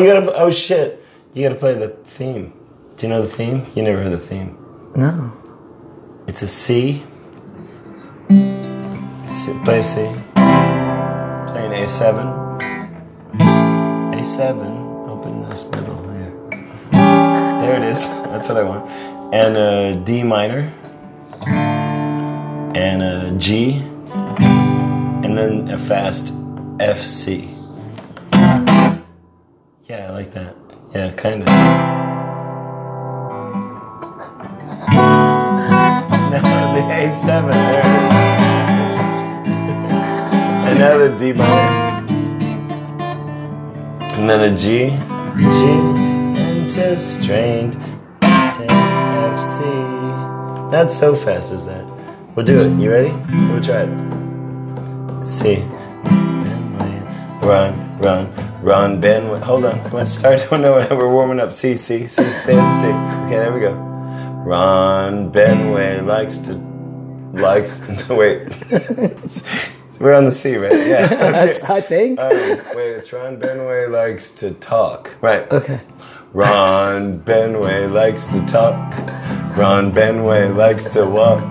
You gotta. Oh shit! You gotta play the theme. Do you know the theme? You never heard the theme. No. It's a C. C play a C. Play an A7. A7. Open this middle here. There it is. That's what I want. And a D minor. And a G. And then a fast F C. Yeah, I like that. Yeah, kind of. Now the A7. There and D minor. And then a G. G. Enter strained. F C. Not so fast as that. We'll do it. You ready? We'll try it. C. Run, run, run, Ben. Hold on. Let's start. Oh no, we're warming up. C, C, stay on C. Okay, there we go. Ron Benway likes to likes to wait. we're on the C, right? Yeah. Okay. I think. Um, wait, it's Ron Benway likes to talk. Right. okay. Ron Benway likes to talk. Ron Benway likes to walk.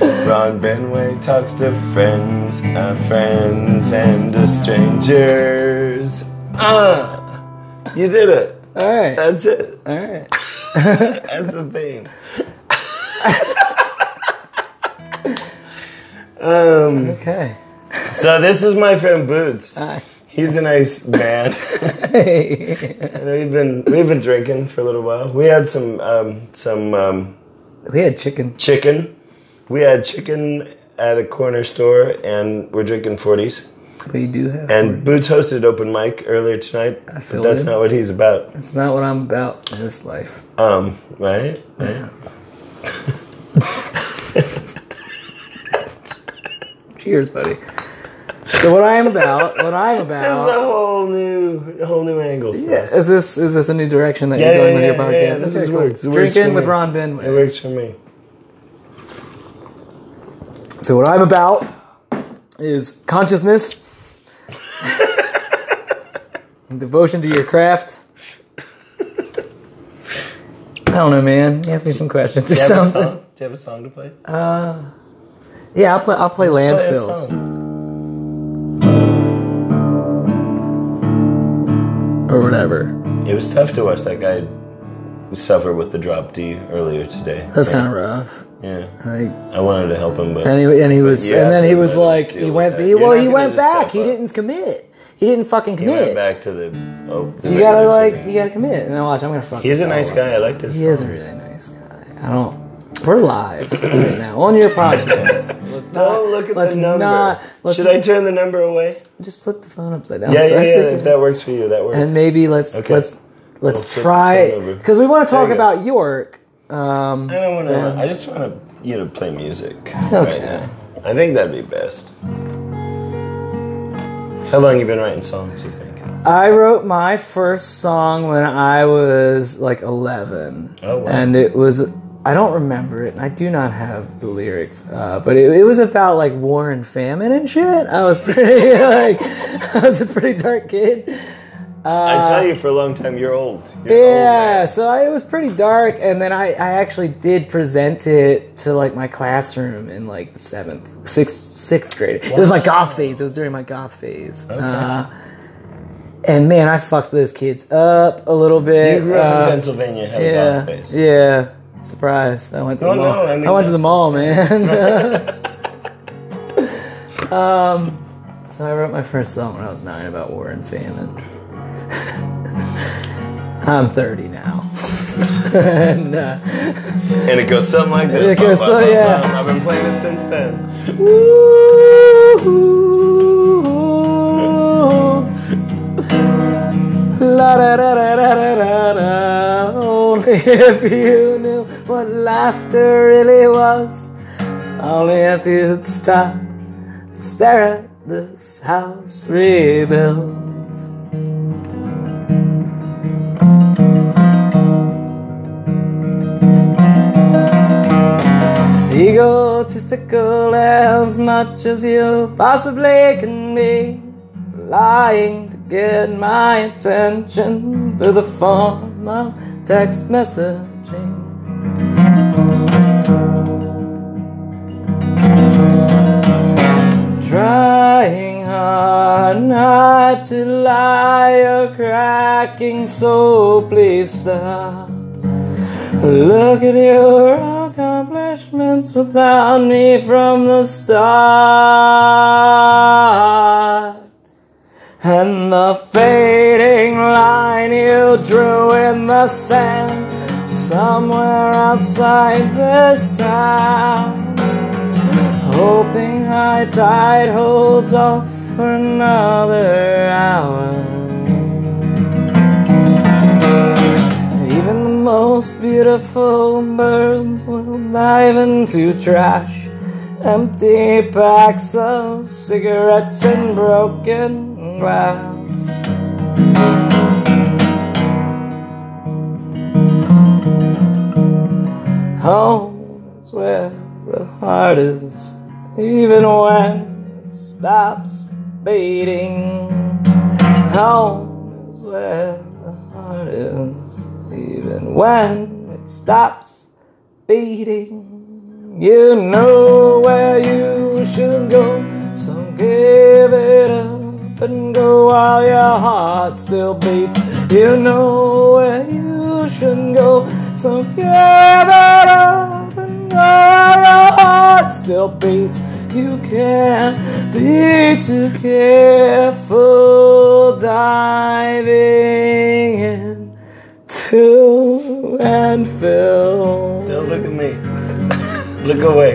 Ron Benway talks to friends, uh, friends and uh, strangers. Ah, you did it. All right. That's it. All right. That's the thing. um. Okay. So this is my friend Boots. Hi. He's a nice man. Hey. And we've been we've been drinking for a little while. We had some um, some um, we had chicken. chicken. We had chicken at a corner store, and we're drinking forties. We do have. And Boots hosted open mic earlier tonight, I but feel that's it. not what he's about. That's not what I'm about in this life. Um, right? Right. Cheers, buddy. So what I am about, what I'm about, is a whole new, a whole new angle for Yeah, us. is this is this a new direction that Yeah, you're going yeah, with your yeah, podcast? yeah, this Okay, is cool. works. It Drinking with me. Ron Ben. It works for me. So what I'm about is consciousness, devotion to your craft. I don't know, man. Ask me some questions or Do you have a something. song? Do you have a song to play? Uh, Yeah, I'll play. I'll play Play a landfills. song. or whatever. It was tough to watch that guy suffer with the drop D earlier today. That's kind of rough. Yeah. Like, I wanted to help him, but and he and he was and then he was like he went he, well he went back. He didn't commit. He didn't fucking commit. he went back to the. Oh, the You gotta like you gotta commit. And watch, I'm gonna fuck. He's a nice guy. up. I like this. He is a really nice guy. I don't. We're live right now on your podcast. Let's Don't look at let's the number. Not, Should I turn the number away? just flip the phone upside down? Yeah, So yeah, yeah. If that works for you, that works. and maybe let's Okay. let's let's We'll try because we want to talk about York. Um, I don't want to. I just want to, you to play music right now. I think that'd be best. How long you been writing songs? You think? I wrote my first song when I was like 11. Oh, wow. And it was, I don't remember it, and I do not have the lyrics, uh, but it, it was about like war and famine and shit. I was pretty, like, I was a pretty dark kid. I tell you, for a long time, you're old. You're Yeah, man. so I, it was pretty dark, and then I, I actually did present it to like my classroom in like the seventh, sixth, sixth grade. It was my goth phase. It was during my goth phase. Uh, and man, I fucked those kids up a little bit. You grew up Uh, in Pennsylvania, had a yeah, goth face. yeah. Surprised. I went to Oh, the mall. no, I mean, went to the mall, man. um, so I wrote my first song when I was nine about war and famine. I'm 30 now. and, uh, And it goes something like this. It goes so- yeah. I've been playing it since then. La da da da da da da da. Only if you knew what laughter really was. Only if you'd stop to stare at this house rebuilt. As much as you possibly can be. Lying to get my attention through the form of text messaging. Trying hard not to lie, you're cracking, so please stop. Look at your accomplishments without me from the start. And the fading line you drew in the sand somewhere outside this town. Hoping high tide holds off for another hour. Most beautiful birds will dive into trash. Empty packs of cigarettes and broken glass. Home's where the heart is, even when it stops beating. Home is where the heart is, even when it stops beating. You know where you should go, so give it up and go while your heart still beats. You know where you should go, so give it up and go while your heart still beats. You can't be too careful diving in to landfill. Don't look at me. look away.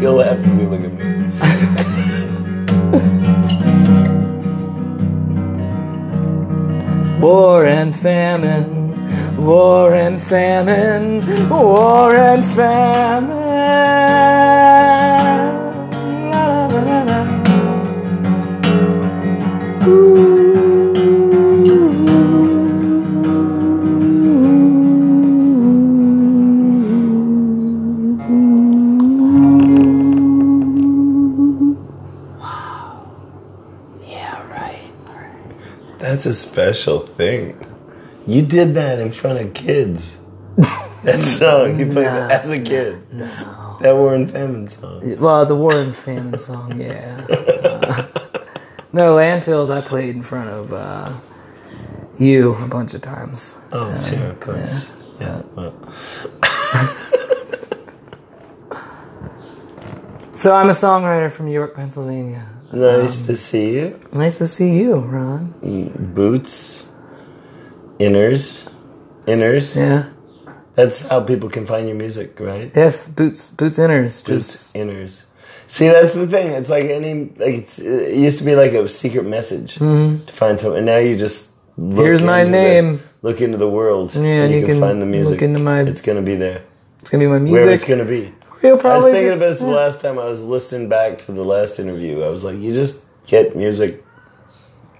You'll laugh if you look at me. War and famine, war and famine, war and famine. La, la, la, la. That's a special thing. You did that in front of kids. that song you played that as a kid. No. That War and Famine song. Well, the War and Famine song, yeah. Uh, no, landfills I played in front of uh, you a bunch of times. Oh, sure, of course. Yeah. well, So I'm a songwriter from York, Pennsylvania. Nice to see you. Nice to see you, Ron. Boots, inners, inners. Yeah. That's how people can find your music, right? Yes, boots, boots, inners. Boots, Just inners. See, that's the thing. It's like any like it's, it used to be like a secret message to find something, and now you just look Mm-hmm. Here's my into the- name. look into the world, Yeah, and you, can, find the music. look into my- It's gonna be there. it's gonna be my music. Where it's gonna be. You'll I was thinking just- about this the last time I was listening back to the last interview. I was like, you just get music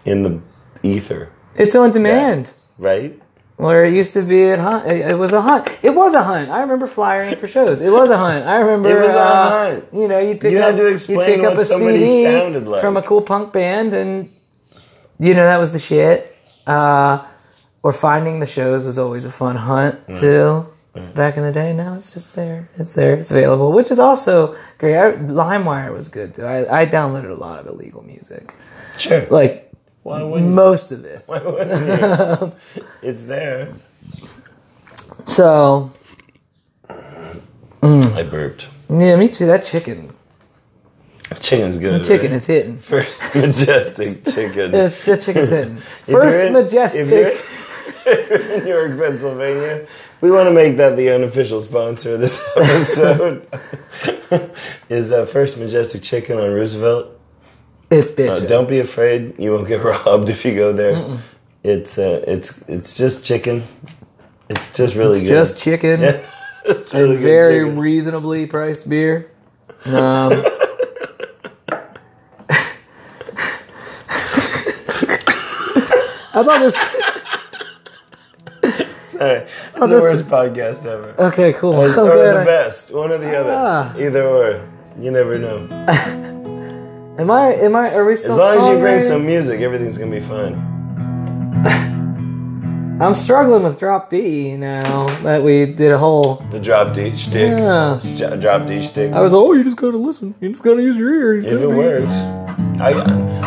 in the ether, It's on demand. right? Where it used to be at hunt, it, was a hunt. It was a hunt. I remember flyering for shows. It was a hunt. I remember. It was a uh, hunt. You know, you pick You up, had to you explain pick up what a somebody CD sounded like. from a cool punk band, and you know that was the shit. Uh, or finding the shows was always a fun hunt too. Back in the day, now it's just there. It's there. It's available, which is also great. I, LimeWire was good too. I, I downloaded a lot of illegal music, Sure. like Why wouldn't? most of it. Why wouldn't you? it's there. So mm. I burped. yeah, me too. That chicken, Chicken's good. The chicken right? is hitting. First majestic chicken. It's the chicken's hitting. First in- majestic. If you're, if you're in York, Pennsylvania, we want to make that the unofficial sponsor of this episode. is uh, First Majestic Chicken on Roosevelt. It's Uh, don't be afraid; you won't get robbed if you go there. It's uh, it's it's just chicken. It's just really it's good. just chicken Yeah. it's really and very chicken. reasonably priced beer. Um, I thought this. Sorry, it's the this- worst podcast ever. Okay, cool. Or, I'm or the I- best, one or the other. Ah. Either or, you never know. Am I? Am I? Are we still? As long as you bring some music, everything's gonna be fine. I'm struggling with drop D now that we did a whole. The drop D shtick. Yeah. Drop D shtick. I was. Like, oh, you just gotta listen. You just gotta use your ears. If it works. I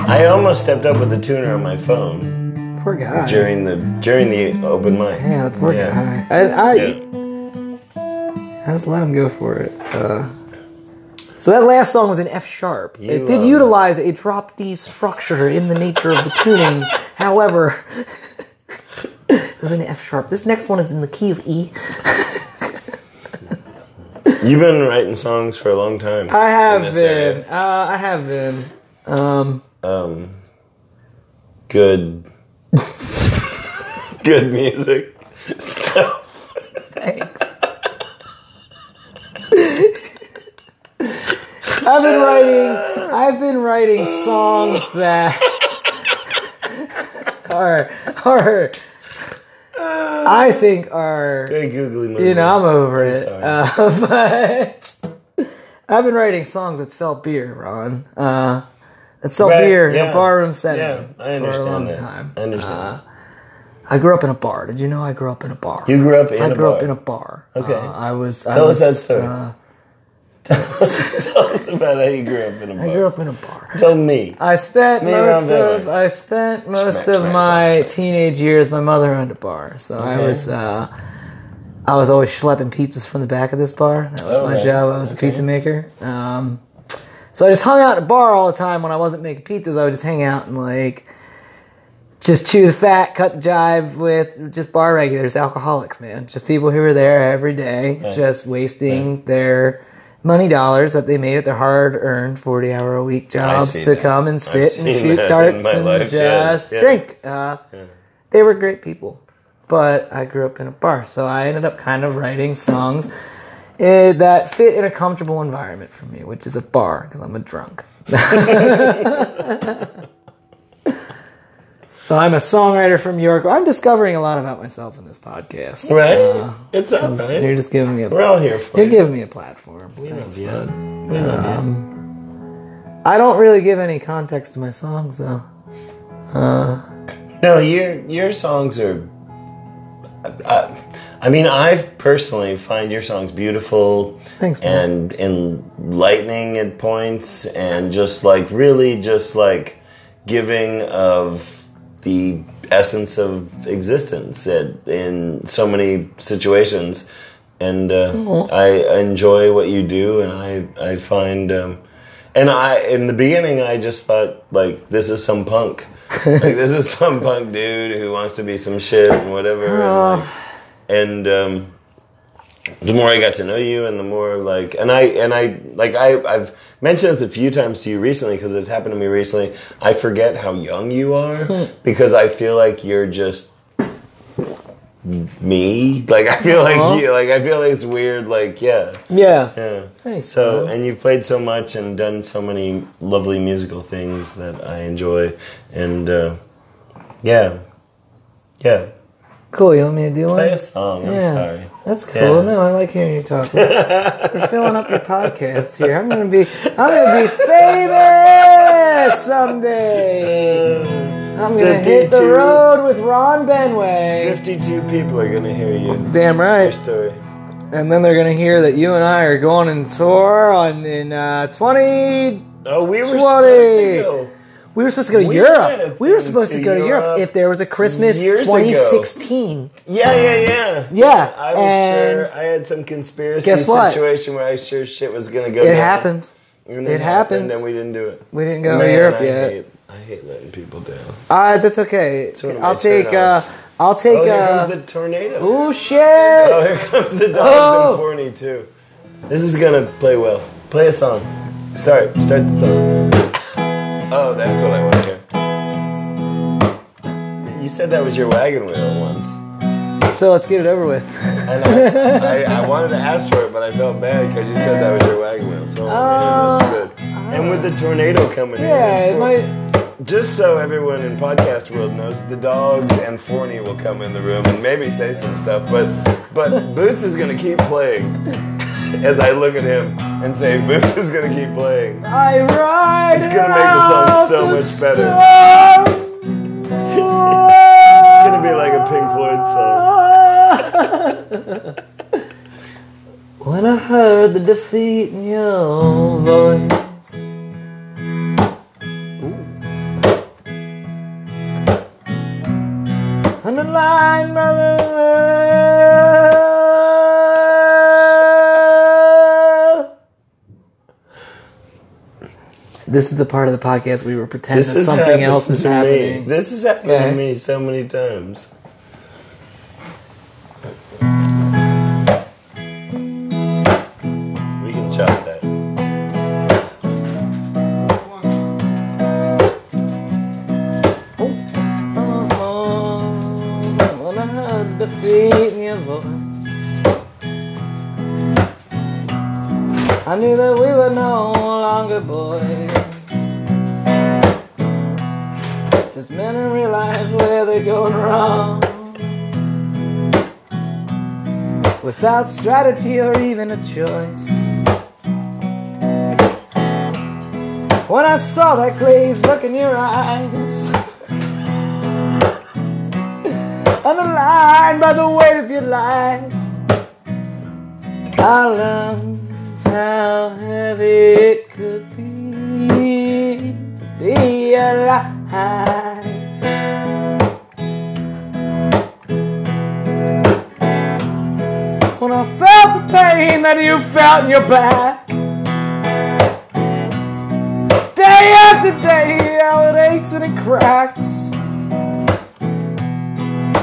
I almost stepped up with the tuner on my phone Poor guy. during the during the open mic. Yeah, the poor Yeah. guy. I, I, Yeah. I just let him go for it. Uh, so that last song was in F sharp. You, it did um, utilize a drop D structure in the nature of the tuning. However, it was in F sharp. This next one is in the key of E. You've been writing songs for a long time. I have been. Uh, I have been. Um, Um, good, good music stuff. thanks. I've been writing. I've been writing songs that are are. I think are Very googly you know I'm over it. sorry. Uh, but I've been writing songs that sell beer, Ron. Uh, that sell Right, beer in yeah. a barroom setting Yeah, I a understand that. time. I understand. Uh, I grew up in a bar. Did you know I grew up in a bar? you grew up in I a grew bar. up in a bar. Okay. Uh, I was. I Tell was, us that story. uh, Tell us about how you grew up in a I bar. I grew up in a bar. Tell me. I spent Me most of I spent most Smack, of smack, my smack, teenage years. My mother owned a bar, so I was uh, I was always schlepping pizzas from the back of this bar. That was Oh, my right. job. I was Okay. pizza maker. Um, so I just hung out at the bar all the time when I wasn't making pizzas. I would just hang out and like just chew the fat, cut the jive with just bar regulars, alcoholics, man. Just people who were there every day, Right. just wasting their money dollars that they made at their hard earned 40 hour a week jobs to that. come and sit and shoot darts and life, just yes, yeah. drink. Uh, They were great people. But I grew up in a bar, so I ended up kind of writing songs eh, that fit in a comfortable environment for me, which is a bar, because I'm a drunk. so I'm a songwriter from York. I'm discovering a lot about myself in this podcast. Right? Uh, it's all right. You're just giving me a We're all here for you're you. giving me a platform. We love you. bud. We love you. I don't really give any context to my songs though. No, your your songs are. I, I mean, I personally find your songs beautiful Thanks, and enlightening at points, and just like really, just like giving of the essence of existence at, in so many situations. And uh, I enjoy what you do, and I I find. Um, and I, in the beginning, I just thought like this is some punk, like this is some punk dude who wants to be some shit and whatever. And, like, and um, the more I got to know you, and the more like, and I and I like I I've mentioned this a few times to you recently because it's happened to me recently. I forget how young you are because I feel like you're just me. Like I feel like you. Like I feel like it's weird. Like yeah. Yeah. Yeah. Thanks, So, man. and you've played so much and done so many lovely musical things that I enjoy, and uh, yeah, yeah. Cool. You want me to do one? Play a song. I'm Yeah. sorry. That's cool. Yeah. No, I like hearing you talk. We're filling up your podcast here. I'm gonna be I'm gonna be famous someday. I'm gonna hit the road with Ron Benway. Fifty-two people are gonna hear you. Damn Your right. story. And then they're gonna hear that you and I are going on tour on in uh, 20. Oh, we were 20. supposed to go. We were supposed to go to We Europe. We were supposed to to go to Europe Europe if there was a Christmas years ago. 2016. Yeah, yeah, yeah. Yeah, I was and sure. I had some conspiracy situation where I sure shit was gonna go. It down. happened. And It happened. and then we didn't do it. We didn't go Man, to Europe I yet. Hate, I hate letting people down. Uh, that's okay. one of my I'll take. Uh. I'll take. Oh, here uh, comes the tornado. oh shit! Oh, here comes the dogs Oh. and Forney too. This is gonna play well. Play a song. Start. Start the song. Oh, that's what I want to hear. You said that was your wagon wheel once, So let's get it over with. and I, I, I wanted to ask for it, but I felt bad because you said that was your wagon wheel. So Uh, that's good. And with the tornado coming yeah, in, it might. just so everyone in podcast world knows, the dogs and Forney will come in the room and maybe say some stuff, but but Boots is gonna keep playing as I look at him and say Boots is gonna keep playing. I ride It's gonna make the song so the much better. It's gonna be like a Pink Floyd song. When I heard the defeat in your voice. Ooh. On the line, brother. This is the part of the podcast we were pretending This that is something else is to happening. Me. This has happened Okay. to me so many times. Just men realize where they're going wrong. Without strategy or even a choice. When I saw that glazed look in your eyes. Underlined by the weight of your life. I learned how heavy it could be to be alive. When I felt the pain that you felt in your back. Day after day, how it aches and it cracks.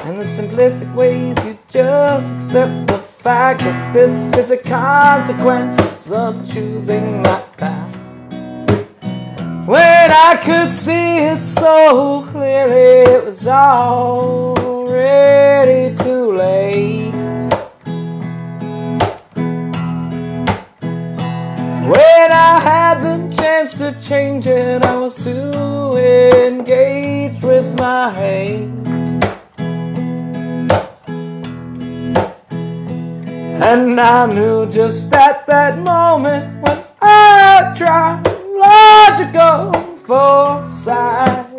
And the simplistic ways you just accept the fact that this is a consequence of choosing that path. When I could see it so clearly, it was already too late. When I had the chance to change it, I was too engaged with my hate. And I knew just at that moment when I tried logical foresight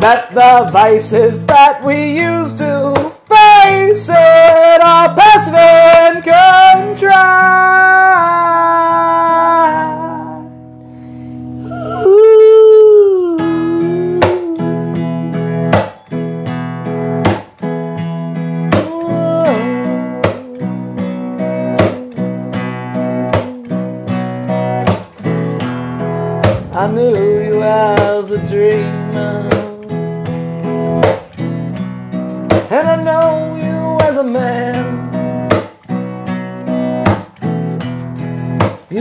that the vices that we used to face it are passive and contrite.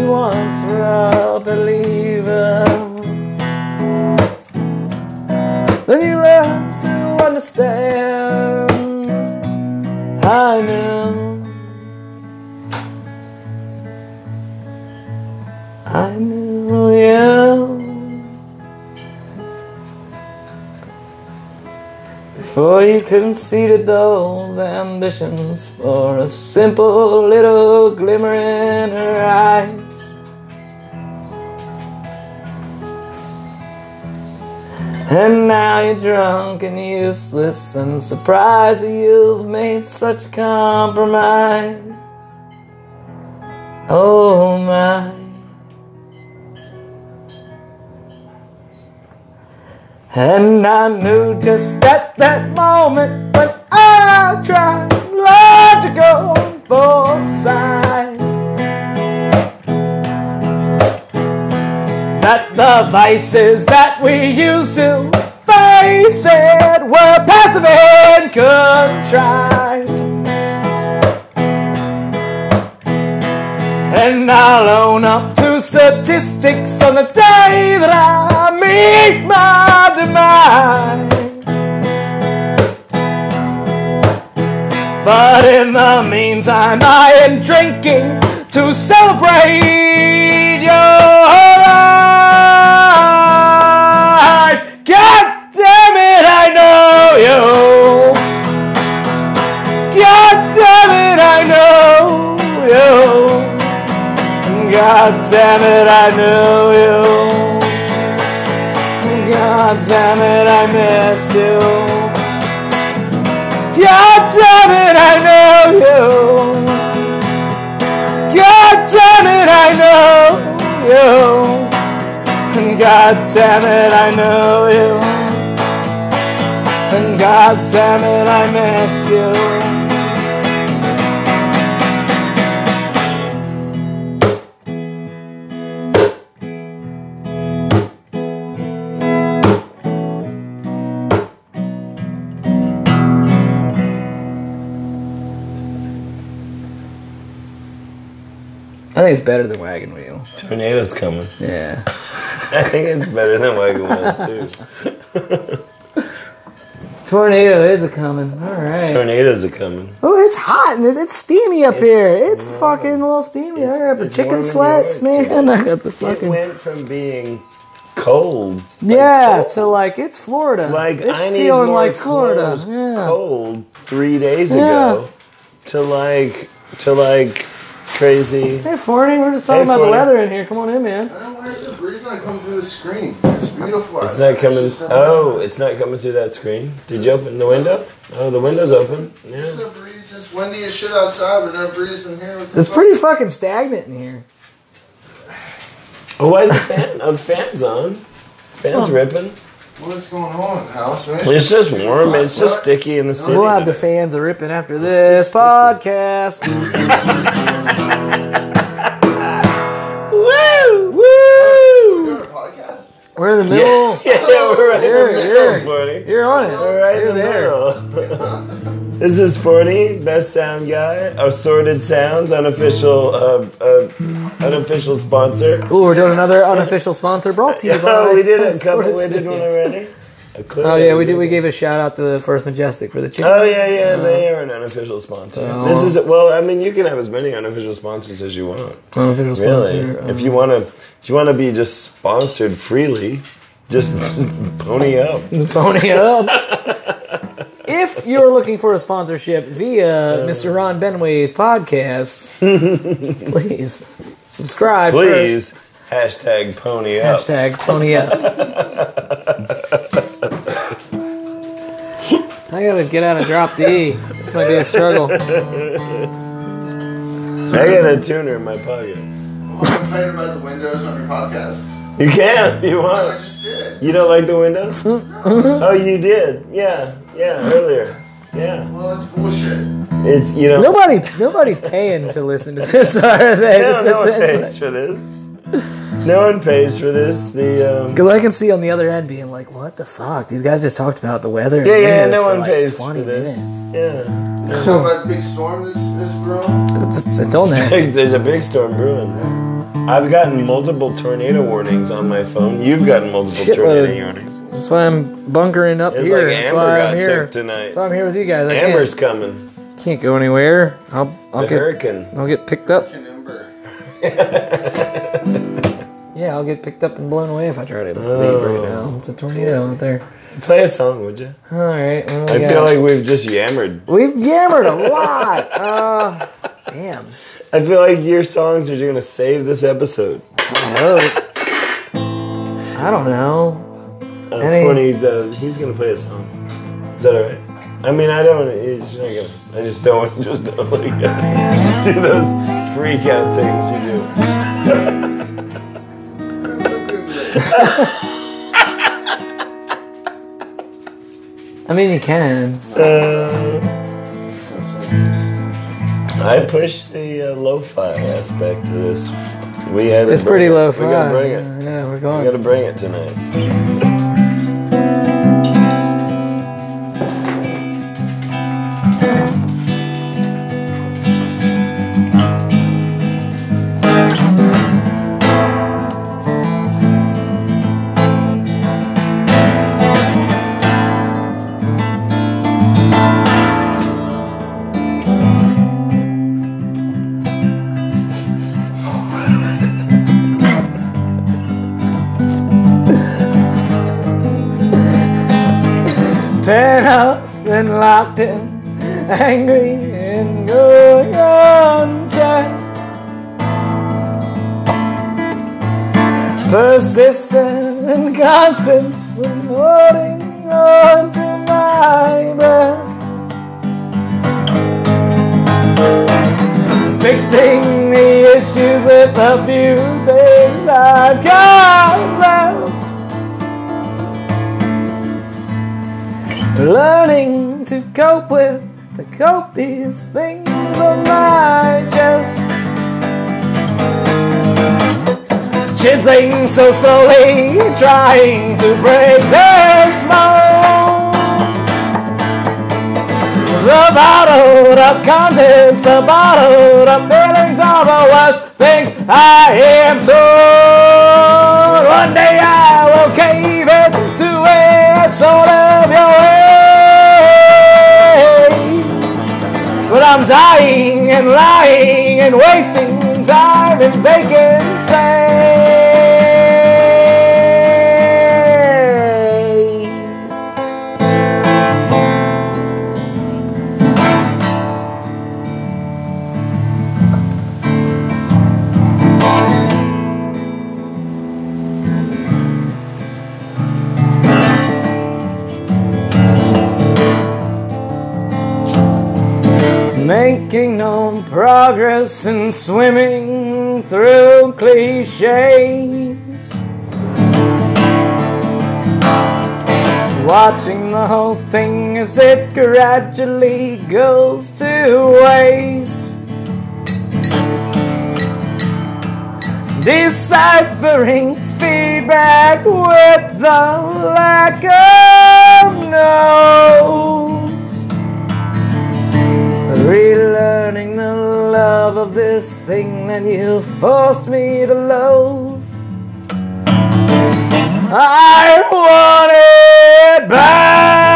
Once were a believer. Then you learned to understand. I knew. I knew you. Before you conceded those ambitions for a simple little glimmer in her eyes. And now you're drunk and useless and surprised that you've made such a compromise. Oh my. And I knew just at that moment when I tried logical both that the vices that we used to face it were passive and contrite. And I'll own up to statistics on the day that I meet my demise. But in the meantime, I am drinking to celebrate your yo. God damn it, I know, you. God damn it, I know, you. God damn it, I miss you. God damn it, I know you. God damn it, I know you. God damn it, I know you. And God damn it, I miss you. I think it's better than Wagon Wheel. Tornado's coming. Yeah. I think it's better than Wagon Wheel too. Tornado is a coming. All right. Tornadoes are coming. Oh, it's hot and it's, it's steamy up here. It's fucking a little steamy. I got the chicken sweats, man. I got the fucking. It went from being cold. like yeah cold, to like it's Florida. like it's I need feeling more like Florida. Yeah. cold three days Yeah. ago to like to like crazy. Hey, Forney, we're just talking Hey, about the weather in here. Come on in, man. Uh, Why is the breeze not coming through the screen? It's beautiful. It's not coming. Oh, it's not coming through that screen. Did you open the window? Oh, the window's open. There's Yeah. no breeze. It's windy as shit outside, but no breeze in here. What the It's fuck? pretty fucking stagnant in here. Oh, why is the fan? Oh, the fan's on. Fan's ripping. What's going on, house? Man, It's just warm. It's just sticky in the city. We'll have the fans a ripping after this just podcast. Woo! Woo! podcast? We're in the middle. Yeah, yeah, we're right You're- in the you're- middle, Forty. You're on it. We're right You're in the there. middle. This is Forty, best sound guy, Assorted Sounds, unofficial, uh, uh, unofficial sponsor. Ooh, we're doing another unofficial sponsor brought to you by. Oh, we did a couple. We did one already. Oh yeah, we did. We gave a shout out to the First Majestic for the chicken. Oh yeah, yeah, they are an unofficial sponsor. So- this is well, I mean, you can have as many unofficial sponsors as you want. unofficial Really, sponsor. um, if you want to, if you want to be just sponsored freely, just, just pony up. pony up. if you're looking for a sponsorship via Mr. Ron Benway's podcast, please subscribe. Please hashtag pony up. Hashtag pony up. I gotta get out of drop D. This might be a struggle. I got a tuner in my pocket. Well, I'm complaining about the windows on your podcast. You can if you want. I want. just did. You don't like the windows? oh, you did. Yeah, yeah, earlier. Yeah, Well, it's bullshit. it's you know. Nobody, nobody's paying to listen to this, are they? No, This no one isn't- pays for this. No one pays for this. The um, Because I can see on the other end being like, what the fuck? These guys just talked about the weather. yeah, yeah, no one like pays for this. minutes. Yeah, Talking about the big storm this is brewing. It's, it's on there. Big- there's a big storm brewing. I've gotten multiple tornado warnings on my phone. You've gotten multiple Shitload. tornado warnings. That's why I'm bunkering up It's here. like That's Amber why I'm here. tonight. That's why I'm here with you guys. I Amber's can't, coming. can't go anywhere. I'll, I'll The get, hurricane. I'll get picked up. Yeah, I'll get picked up and blown away if I try to leave Oh. right now. It's a tornado out there. Play a song, would you? All right. what do we I got? feel like we've just yammered. we've yammered a lot. Uh, damn. I feel like your songs are going to save this episode. I hope. I don't know. Uh, Forney, uh, he's going to play a song. Is that all right? I mean, I don't. He's not gonna, I just don't. Just don't like do those freak out things you do. I mean, you can. Uh, I push the uh, lo-fi aspect to this. We had. It's pretty it. low fi. We gotta bring it. Yeah, we're going. We gotta bring it tonight. angry so slowly, trying to break the smoke. The bottled up contents, the bottled up feelings are the worst things I am told. One day I will cave in to it, sort of your way. But I'm dying and lying and wasting time in vacant space. Progress in swimming through cliches. Watching the whole thing as it gradually goes to waste. Deciphering feedback with the lack of notes. Relearning the love of this thing that you forced me to love. I want it back.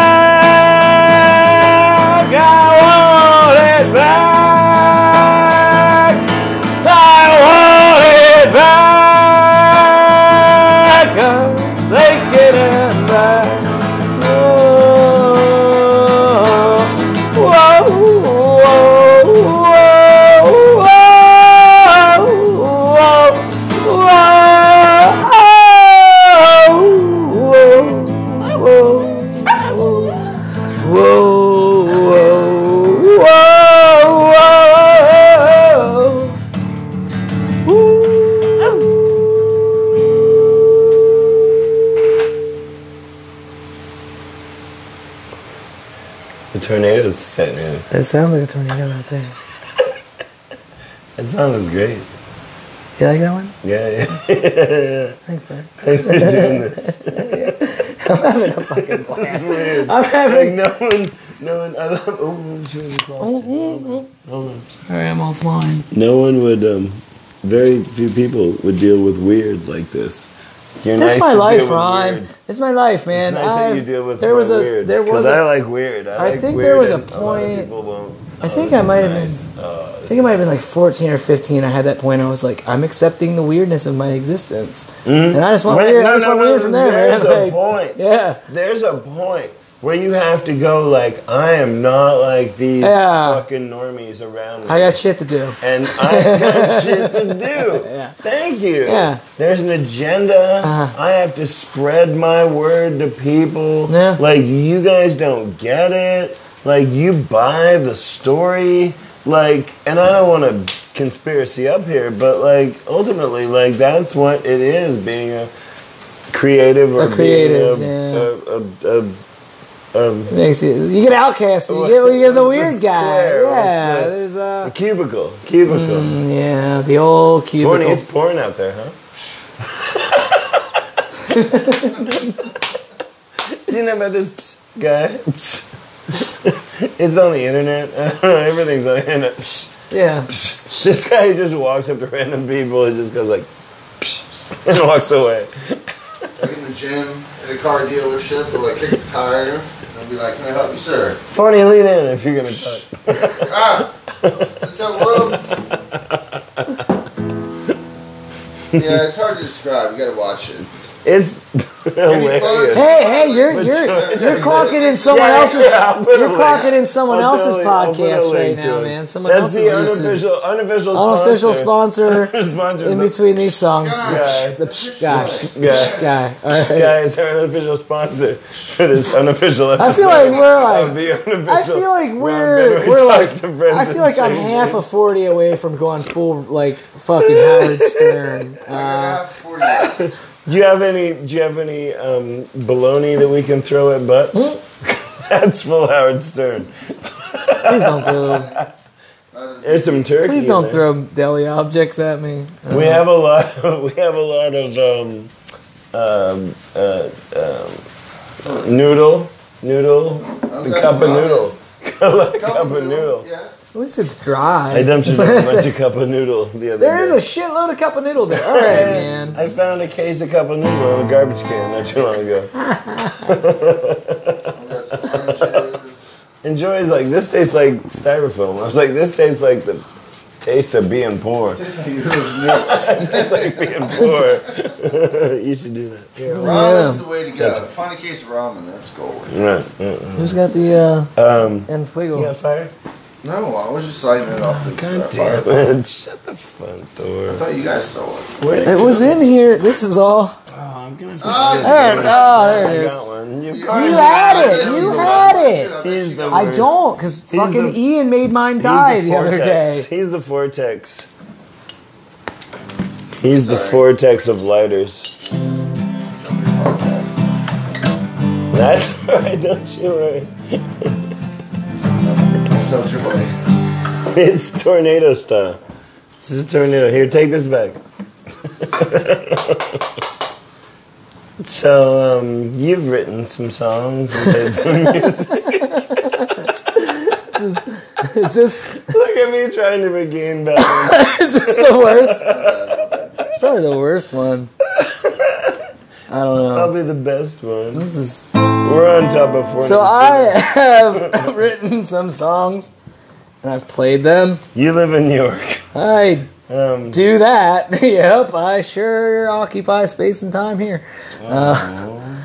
Sounds like a tornado out there. That song was great. You like that one? Yeah, yeah. Thanks, man. Thanks for doing this. I'm having a fucking blast. I'm Like having. no one, no one. I love. Oh, it's lost. Hold on. Hold on. Sorry, I'm offline. No one would. um Very few people would deal with weird like this. You're That's nice my to life, Ron. It's my life, man. It's nice that I've- you deal with there was a weird. there was I a, like weird. I, I like think weird there was a and lot of point- people won't. I Oh, think I might have nice. Oh, I think it might have been like 14 or 15. I had that point. I was like, I'm accepting the weirdness of my existence, and I just want Right, weird. I just no, want no, weird from there, There's man. a Like, point. yeah, There's a point where you have to go like, I am not like these Yeah. fucking normies around me. I got shit to do. and I got shit to do. Yeah. Thank you. Yeah. There's an agenda. Uh-huh. I have to spread my word to people. Yeah. Like you guys don't get it. Like you buy the story. Like, and I don't want to conspiracy up here, but like ultimately, like that's what it is being a creative or A creative, being yeah. a, a, a, a, a, Makes you, you get outcast. You get you're the weird guy. square, what's Yeah, the- there's a cubicle. Cubicle. Mm, yeah, the old cubicle. Porny, it's porn out there, huh? Did you know about this guy? Ps- it's on the internet. Everything's on the internet. Yeah. This guy just walks up to random people and just goes like, and walks away. Like in the gym, in a car dealership, they'll like kick the tire. And they'll be like, can I help you, sir? Funny, lean in if you're gonna talk. Ah! What's up, Will? yeah, it's hard to describe. You gotta watch it. It's Hilarious. Hey, hey, you're you're you're clocking in someone Yeah, else's. yeah, I'll put a You're clocking in someone I'll else's totally- I'll put a podcast right now, it. man. Someone That's else's the YouTube. unofficial, unofficial, unofficial sponsor Sponsor in the- between these songs. Guy. The psh guy, psh Guy. guy. All guy is our unofficial sponsor for this unofficial episode. I feel like we're like the unofficial. I feel like we're we're like Talks to Friends I feel and like I'm half a forty away from going full like fucking Howard Stern. I Uh, 40 left. Do you have any? Do you have any um, baloney that we can throw at butts? That's full Howard Stern. please don't throw There's some turkey. please don't there. throw deli objects at me. Uh, We have a lot. Of, We have a lot of um, um, uh, um, noodle, noodle, the cup of noodle, cup of noodle. Yeah. At least it's dry. I dumped you a bunch of cup of noodle the other There day. is a shitload of cup of noodle there. All right, man. I found a case of cup of noodle in a garbage can not too long ago. I got some oranges. Enjoy is like this tastes like styrofoam. I was like, this tastes like the taste of being poor. Tastes like yours noodles. like being poor. you should do that. Yeah. Ramen's the way to go. Gotcha. Find a case of ramen. That's gold. Right. yeah. Who's got the uh, Um, en you got fire? No, I was just lighting it off the God damn fire. it! Shut the front door. I thought you guys stole it. Where It was in here. This is all. Oh, I'm gonna. Ah, There, oh, there it is. one. You You had it. You had it. He's the I don't, because fucking the- Ian made mine die the, other day. He's the vortex. He's the vortex of lighters. That's right. Don't you worry. Tell Triple It's tornado style. This is a tornado. Here, take this back. so, um, you've written some songs and made some music. Is this Look at me trying to regain balance. is this the worst? It's probably the worst one. I don't know. Probably the best one. This is We're on top of four. so I have written some songs and I've played them. You live in New York. I Um, do that. yep, I sure occupy space and time here. Uh,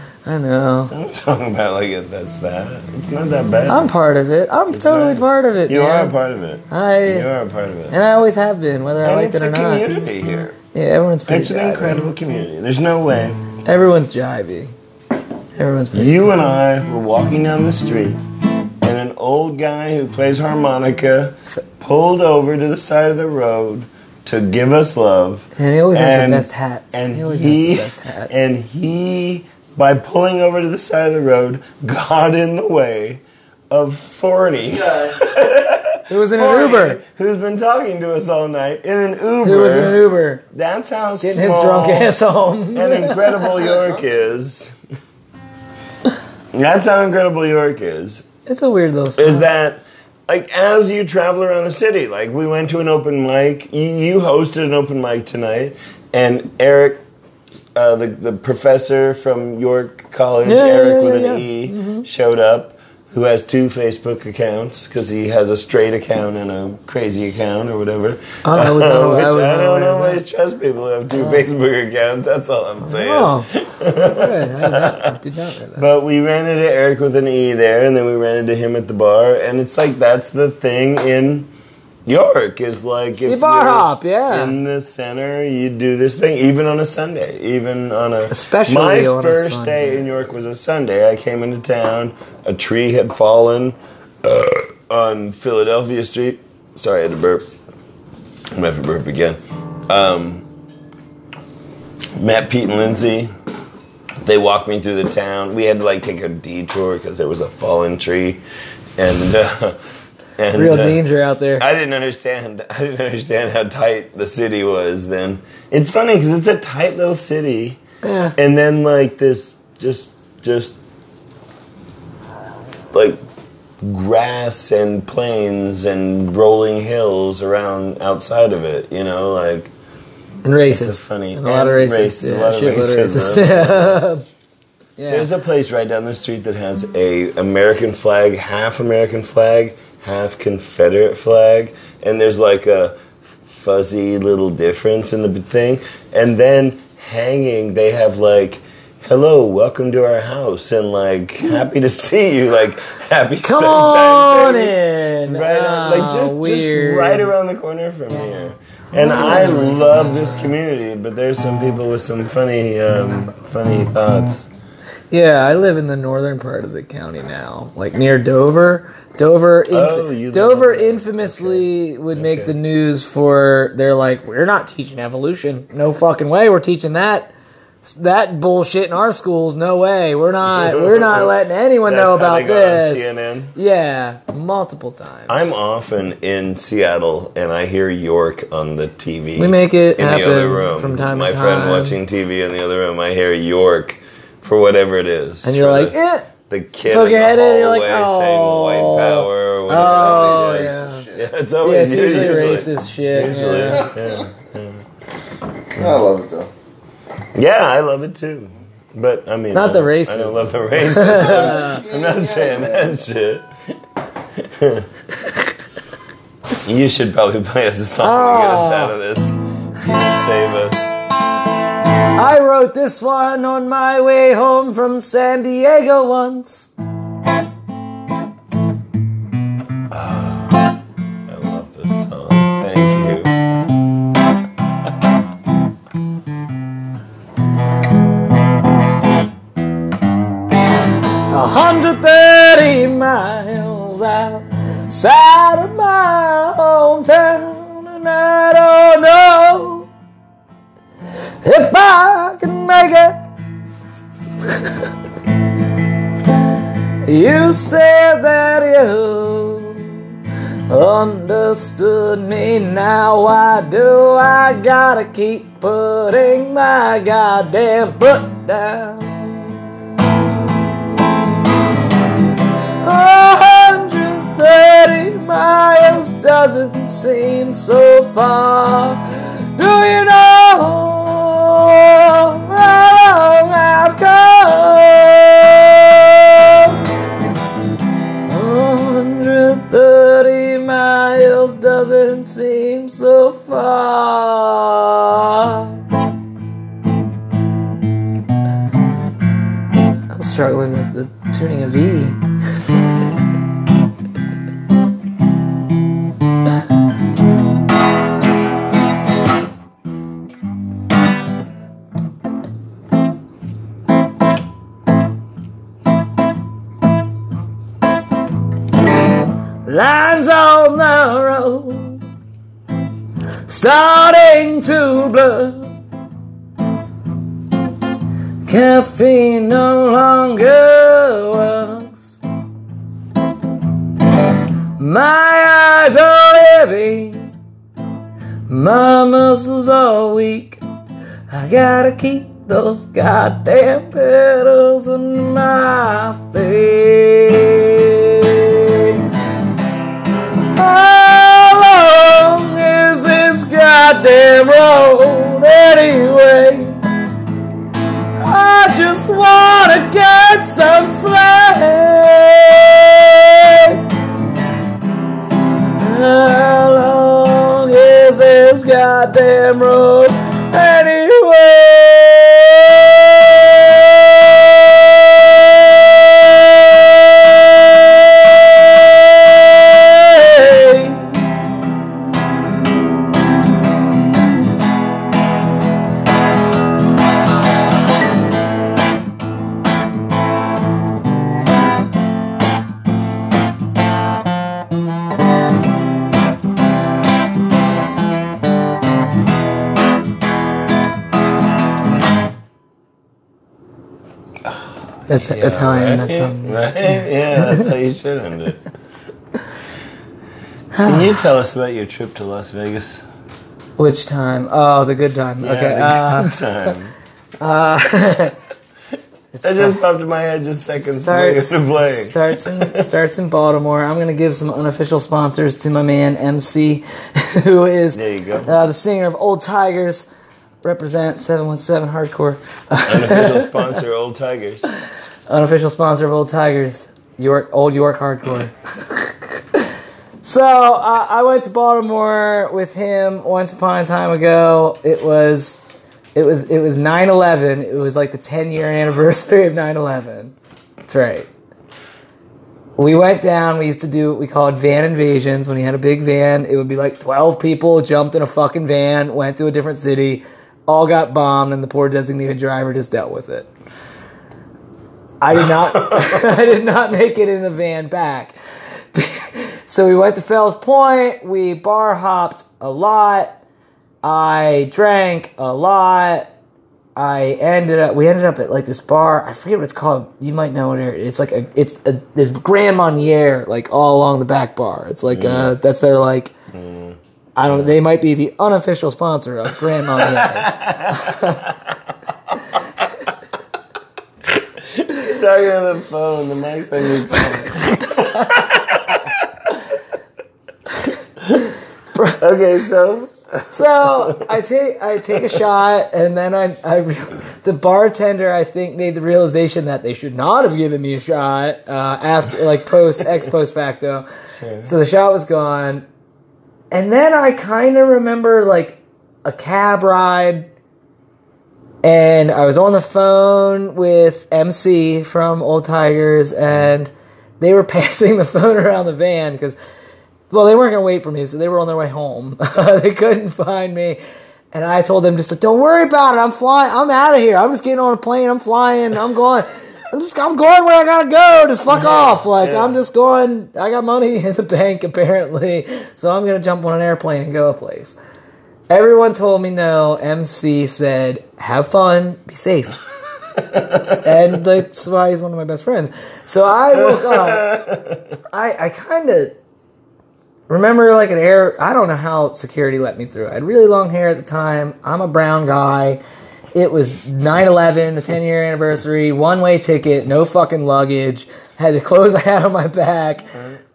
I know. I'm talking about like it, that's that. It's not that bad. I'm part of it. I'm It's totally nice. part of it. You man. are a part of it. I. You I are a part of it. and I always have been, whether I And liked it's it or a not. community here. Yeah, everyone's pretty. It's an incredible community. There's no way. Everyone's jivey. Everyone's pretty. You and I were walking down the street, and an old guy who plays harmonica pulled over to the side of the road to give us love. And he always has the best hats. And he always he, has the best hats. and he, by pulling over to the side of the road, got in the way of Forney. it was in an Uber. Who's been talking to us all night in an Uber. It was in an Uber. That's how Getting his drunk ass home. and incredible York is. That's how incredible York is. It's a weird little spot. Is that like as you travel around the city? Like we went to an open mic. You, you hosted an open mic tonight, and Eric, uh, the the professor from York College, Yeah, yeah, Eric yeah, with an yeah. E, showed up. Who has two Facebook accounts because he has a straight account and a crazy account or whatever. Oh, I was not- I was I, don't always trust people who have two oh. Facebook accounts. That's all I'm saying. Oh. I, I did not know that. But we ran into Eric with an E there, and then we ran into him at the bar, and it's like that's the thing in York is like if bar you're hop, yeah. in the center, you do this thing even on a Sunday, even on a Especially my on a first Sunday. day in York was a Sunday. I came into town, a tree had fallen uh, on Philadelphia Street. Sorry, I had to burp. I'm gonna have to burp again. Um, met Pete and Lindsay they walked me through the town. We had to like take a detour because there was a fallen tree, and uh, and Real uh, danger out there. I didn't understand. I didn't understand how tight the city was. Then it's funny because it's a tight little city, Yeah. and then like this just just like grass and plains and rolling hills around outside of it. You know, like and racist. it's funny. And a lot of racist. racist, a lot of racism. racist. yeah. There's a place right down the street that has a American flag, half American flag, half Confederate flag, and there's like a fuzzy little difference in the thing. And then hanging, they have like hello, welcome to our house, and like happy to see you, like happy Come sunshine on things. in. Right, on- like just, Oh, weird. just right around the corner from here. And I love this community, but there's some people with some funny, um, funny thoughts. Yeah, I live in the northern part of the county now, like near Dover. Dover, inf- Oh, Dover infamously would make Okay. the news for they're like, we're not teaching evolution. No fucking way. We're teaching that that bullshit in our schools. No way. We're not. We're not letting anyone know about they got on this. CNN. Yeah, multiple times. I'm often in Seattle and I hear York on the TV. We make it in the other room. from time to My friend watching TV in the other room, I hear York for whatever it is. and you're like, the, eh. the kid Poke in your the head in, hallway you're like, saying "Oh." white power or whatever Oh, it is. yeah. Yeah, it's Yeah, always it's usually usually, racist shit. Usually, yeah. yeah. I love it though. Yeah, I love it too. But I mean, Not I the don't- I don't love the racism. I'm not saying that shit. you should probably play us a song to get us out of this. Save us. I wrote this one on my way home from San Diego once. I love this song. Thank you. 130 miles outside of my hometown, and I don't if I can make it. you said that you understood me. Now why do I gotta keep putting my goddamn foot down? Hundred thirty miles doesn't seem so far. Do you know doesn't seem so far. I'm struggling with the tuning of E. starting to blur. Caffeine no longer works. My eyes are heavy, my muscles are weak. I gotta keep those goddamn pedals on my feet. Is this goddamn road anyway? I just wanna get some sleigh. How long is this goddamn That's that's how I end that song. Right? Yeah, that's how you should end it. Can you tell us about your trip to Las Vegas? Which time? Oh, the good time. okay. Yeah, Uh, the good time. uh, That just popped in my head just seconds starts, starts, playing. starts in starts in Baltimore. I'm gonna give some unofficial sponsors to my man MC, who is There you go. uh, the singer of Old Tigers. Represent 717 Hardcore. Unofficial sponsor, Old Tigers. Unofficial sponsor of Old Tigers, York Old York Hardcore. so uh, I went to Baltimore with him once upon a time ago. It was It was it was 9/11. It was like the 10 year anniversary of 9/11. That's right. We went down. We used to do what we called van invasions. When he had a big van, it would be like 12 people jumped in a fucking van, went to a different city, all got bombed, and the poor designated driver just dealt with it. I did not. I did not make it in the van back. so we went to Fells Point. We bar hopped a lot. I drank a lot. I ended up. We ended up at like this bar. I forget what it's called. You might know it. It's like a. It's a. There's Grand Marnier like all along the back bar. It's like uh, mm. that's their like. Mm. I don't. They mm. might be the unofficial sponsor of Grand Marnier. Talking on the phone, the mic's on your phone. okay, so So I take I take a shot, and then I I re- the bartender I think made the realization that they should not have given me a shot uh, after like post ex post facto. Sure. So the shot was gone, and then I kind of remember like a cab ride, and I was on the phone with MC from Old Tigers, and they were passing the phone around the van because. Well, they weren't going to wait for me, so they were on their way home. they couldn't find me. And I told them just to, don't worry about it. I'm flying. I'm out of here. I'm just getting on a plane. I'm flying. I'm going. I'm just, I'm going where I gotta go. Just fuck off. Like, yeah. I'm just going. I got money in the bank, apparently. So I'm gonna jump on an airplane and go a place. Everyone told me no. MC said, have fun, be safe. and that's why he's one of my best friends. So I woke up. I, I kind of remember like an air i don't know how security let me through i had really long hair at the time i'm a brown guy it was 9-11 the 10 year anniversary one way ticket no fucking luggage had the clothes i had on my back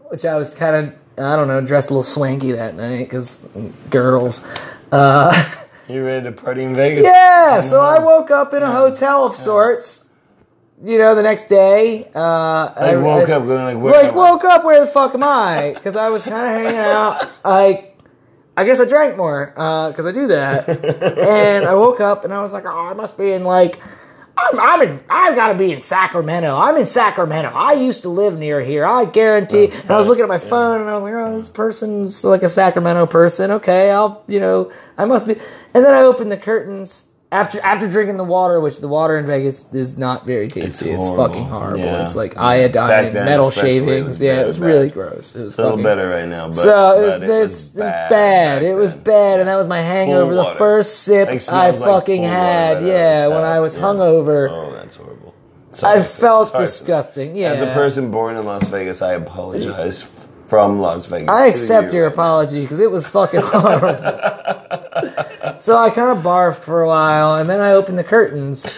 which i was kind of i don't know dressed a little swanky that night because girls. Uh, you ready to party in Vegas? yeah so i woke up in a hotel of sorts you know the next day uh, I woke up going like, where like am I? woke up where the fuck am i? Because i was kind of hanging out like i guess i drank more because i do that. And i woke up and i was like oh i must be in like I'm, I'm in. I've got to be in Sacramento. I'm in Sacramento. I used to live near here. I guarantee. Oh, and I was looking at my phone, and I was like, "Oh, this person's like a Sacramento person. Okay, I'll, you know, I must be." And then I opened the curtains after after drinking the water, which the water in Vegas is not very tasty. It's, horrible. fucking horrible. Yeah. It's like iodine and metal especially, it shavings. yeah, it was bad. really gross. It was It's a little fucking- better right now, but, so it was, it it's, was it's bad. It was bad, and that was my hangover. The first sip I smells like fucking had, yeah, when. I was Yeah. hungover. Oh, that's horrible. I felt Sorry. disgusting. Yeah, As a person born in Las Vegas, I apologize from Las Vegas. I accept you your right apology because it was fucking horrible. so I kind of barfed for a while, and then I opened the curtains,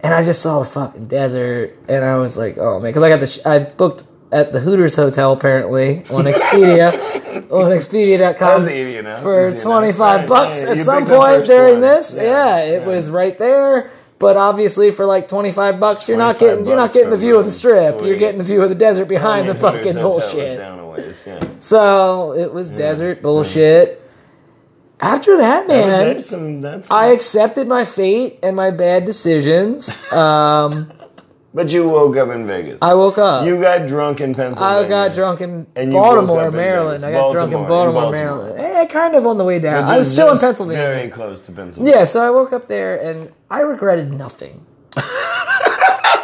and I just saw the fucking desert, and I was like, oh man, because I got the sh- I booked at the Hooters Hotel apparently on Expedia on Expedia.com for twenty five bucks at you some point during one. this. Yeah, Yeah, it yeah. was right there. But obviously, for like twenty five bucks, you're not getting you're not getting the view of the strip. You're getting the view of the desert behind the fucking bullshit. ways, yeah. So it was desert bullshit. After that, That was- man, that's some, that's I accepted my fate and my bad decisions. Um, but you woke up in Vegas. I woke up. you got drunk in Pennsylvania. I got drunk in And you Baltimore, up in Maryland. I got drunk in Baltimore, Baltimore, in Baltimore. Maryland. Eh, kind of on the way down. Which I was is still in Pennsylvania. Very close to Pennsylvania. Yeah, so I woke up there and I regretted nothing.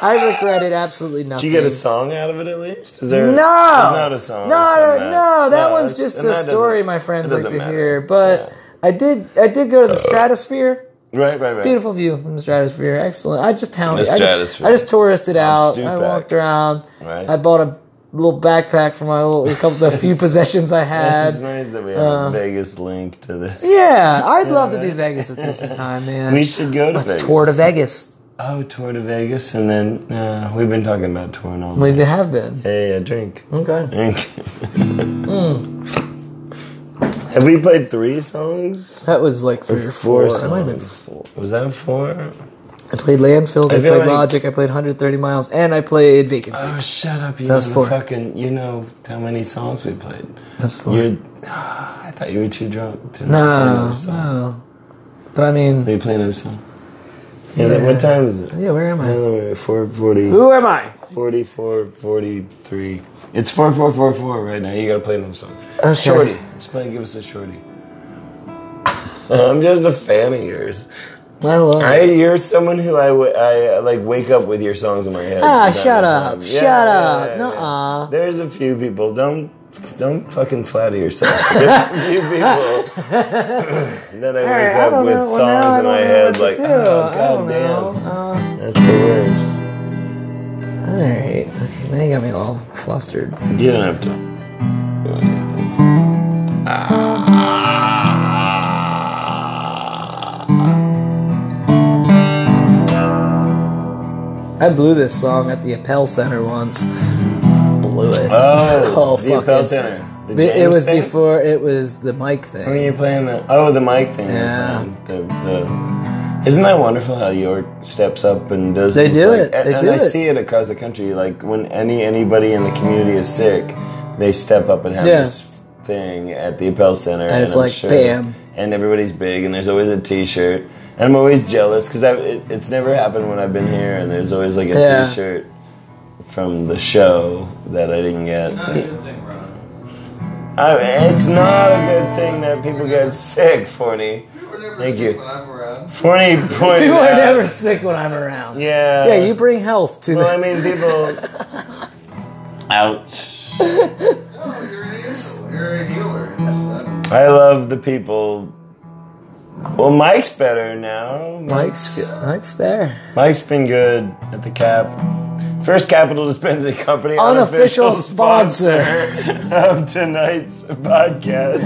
I regretted absolutely nothing. Did you get a song out of it at least? Is there? No, there's not a song. No, from no, no. That No, one's just a story my friends like to matter. hear. But Yeah. I did, I did go to the Stratosphere. Right, right, right. Beautiful view from the stratosphere. Excellent. I just it. I just. I just touristed out. I walked around. Right. I bought a little backpack for my little a couple the few possessions I had. It's nice that we have a Vegas link to this. Uh, Yeah, I'd love to do. Vegas with you sometime, man. We should go to Let's Vegas. tour to Vegas. Oh, tour to Vegas, and then uh, we've been talking about touring all We have been. Hey, a drink. Okay. Drink. Hmm. Have we played three songs? That was like three or Four four. It might have been four. Was that four? I played Landfills. I, I played like- Logic. I played 130 Miles, and I played Vacancy. Oh, shut up! You That was know four. fucking. You know how many songs we played? That's four. You're. Ah, I thought you were too drunk to no, the song. no. But I mean, Are you playing this song? Is it, what time is it? yeah, where am I I? don't know, 440, Who am I? 44, 43. It's 4444 right now. You gotta play another song. Okay. Shorty. Just play, give us a shorty. I'm just a fan of yours. I love I, it. you're someone who I, w- I like wake up with your songs in my head. Ah, shut up. time. Shut up. Nuh-uh. There's a few people. Don't don't fucking flatter yourself. There's a few people that I wake Alright, I up don't with know. songs Well, in my head like, oh I god damn. Uh, that's the worst. All right. Okay, now you got me all flustered. You don't have to. I blew this song at the Appell Center once. Blew it. Oh, Oh, the Appell Center. It was thing? before it was the mic oh, When thing. you're playing the oh the mic thing. Yeah. The, the isn't that wonderful how York steps up and does They these, do like- it. And, They and do I it. see it across the country. Like when any anybody in the community is sick, they step up and have Yeah. this thing at the Appell Center, and, it's I'm like, sure- bam. and everybody's big, and there's always a T-shirt. And I'm always jealous because it, it's never happened when I've been here, and there's always like a Yeah. shirt from the show that I didn't get. It's Not a good thing, Ron. I it's not a good thing that people get sick, Forney. People are never Thank sick you. when I'm around. Forney pointed People are never sick when I'm around. Yeah. Yeah, you bring health to Well, I the. mean, people. Ouch. No, you're an angel. You're a healer. It's not- uh, I love the people. Well, Mike's better now. Mike's Mike's there. Mike's been good at the cap. First Capital Dispensing Company, Unofficial sponsor. of tonight's podcast.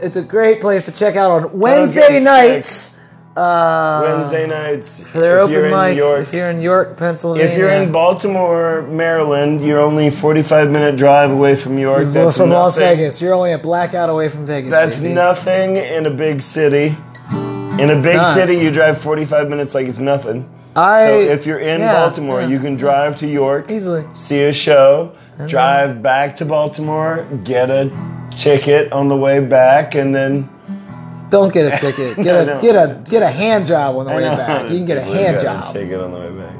It's a great place to check out on Wednesday nights. Uh, Wednesday nights. for their if you're open in mic. York. If you're in York, Pennsylvania. If you're in Baltimore, Maryland, you're only 45 minute drive away from York. Well, That's from Las. Vegas, you're only a blackout away from Vegas. That's baby. nothing in a big city. In a big not. city, you drive 45 minutes like it's nothing. I, so if you're in yeah, Baltimore, yeah. you can drive to York, easily. see a show, drive back to Baltimore, get a ticket on the way back, and then Don't get a ticket. Get a get a get a hand job on the way back. You can get a hand job. ticket on the way back.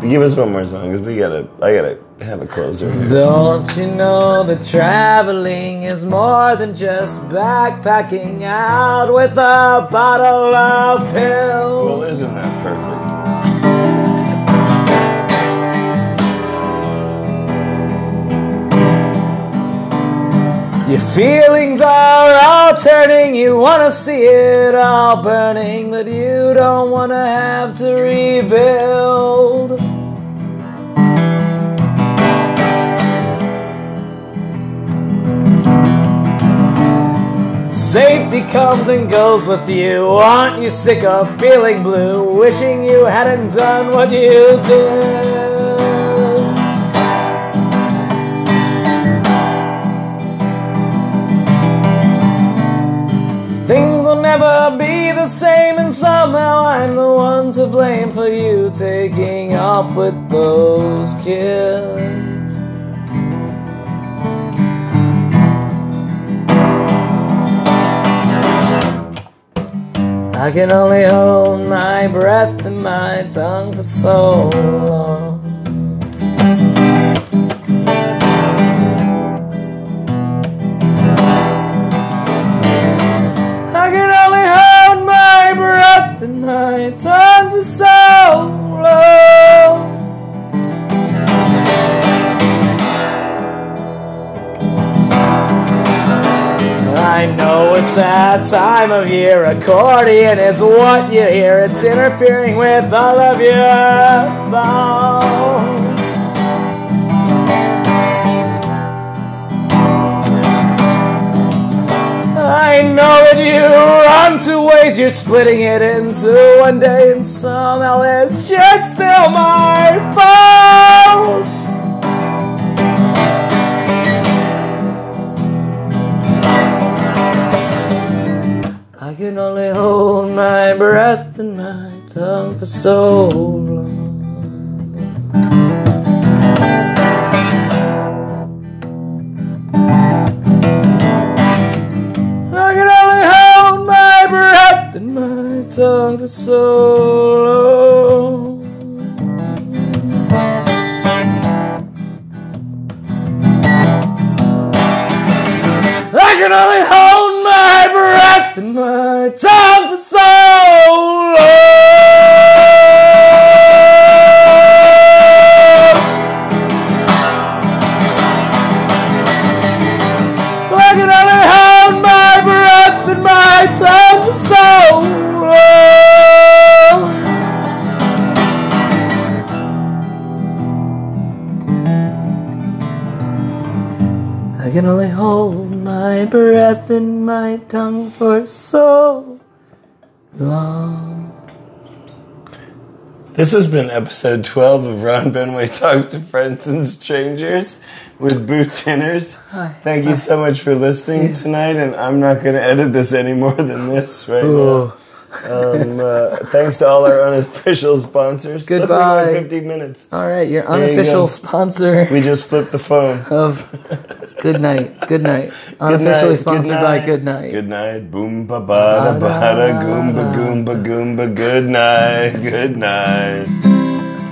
But give us one more song, because we gotta. I gotta have a closer. Here. Don't you know that traveling is more than just backpacking out with a bottle of pills? Well, isn't that perfect? Your feelings are all turning, you wanna see it all burning, but you don't wanna have to rebuild. Safety comes and goes with you. Aren't you sick of feeling blue? Wishing you hadn't done what you did. Never be the same, and somehow I'm the one to blame for you taking off with those kids. I can only hold my breath and my tongue for so long. My tongue for so long. I know it's that time of year. Accordion is what you hear. It's interfering with all of your thoughts. I know that you run two ways, you're splitting it into one day, and somehow it's just still my fault. I can only hold my breath and my tongue for so long. For so long. I can only hold my breath and my time my tongue for so long. This has been episode 12 of Ron Benway Talks to Friends and Strangers with Boots Inners. Hi. Thank you so much for listening tonight, and I'm not going to edit this any more than this right Ooh. now. Um, uh, thanks to all our unofficial sponsors. Look, Goodbye. went 50 minutes. All right, your unofficial go. sponsor We just flipped the phone. of Good Night. Good Night. Good Unofficially night, sponsored by Good Night. Good night. Boom ba ba da ba da goomba goomba goomba. Good night. Good night.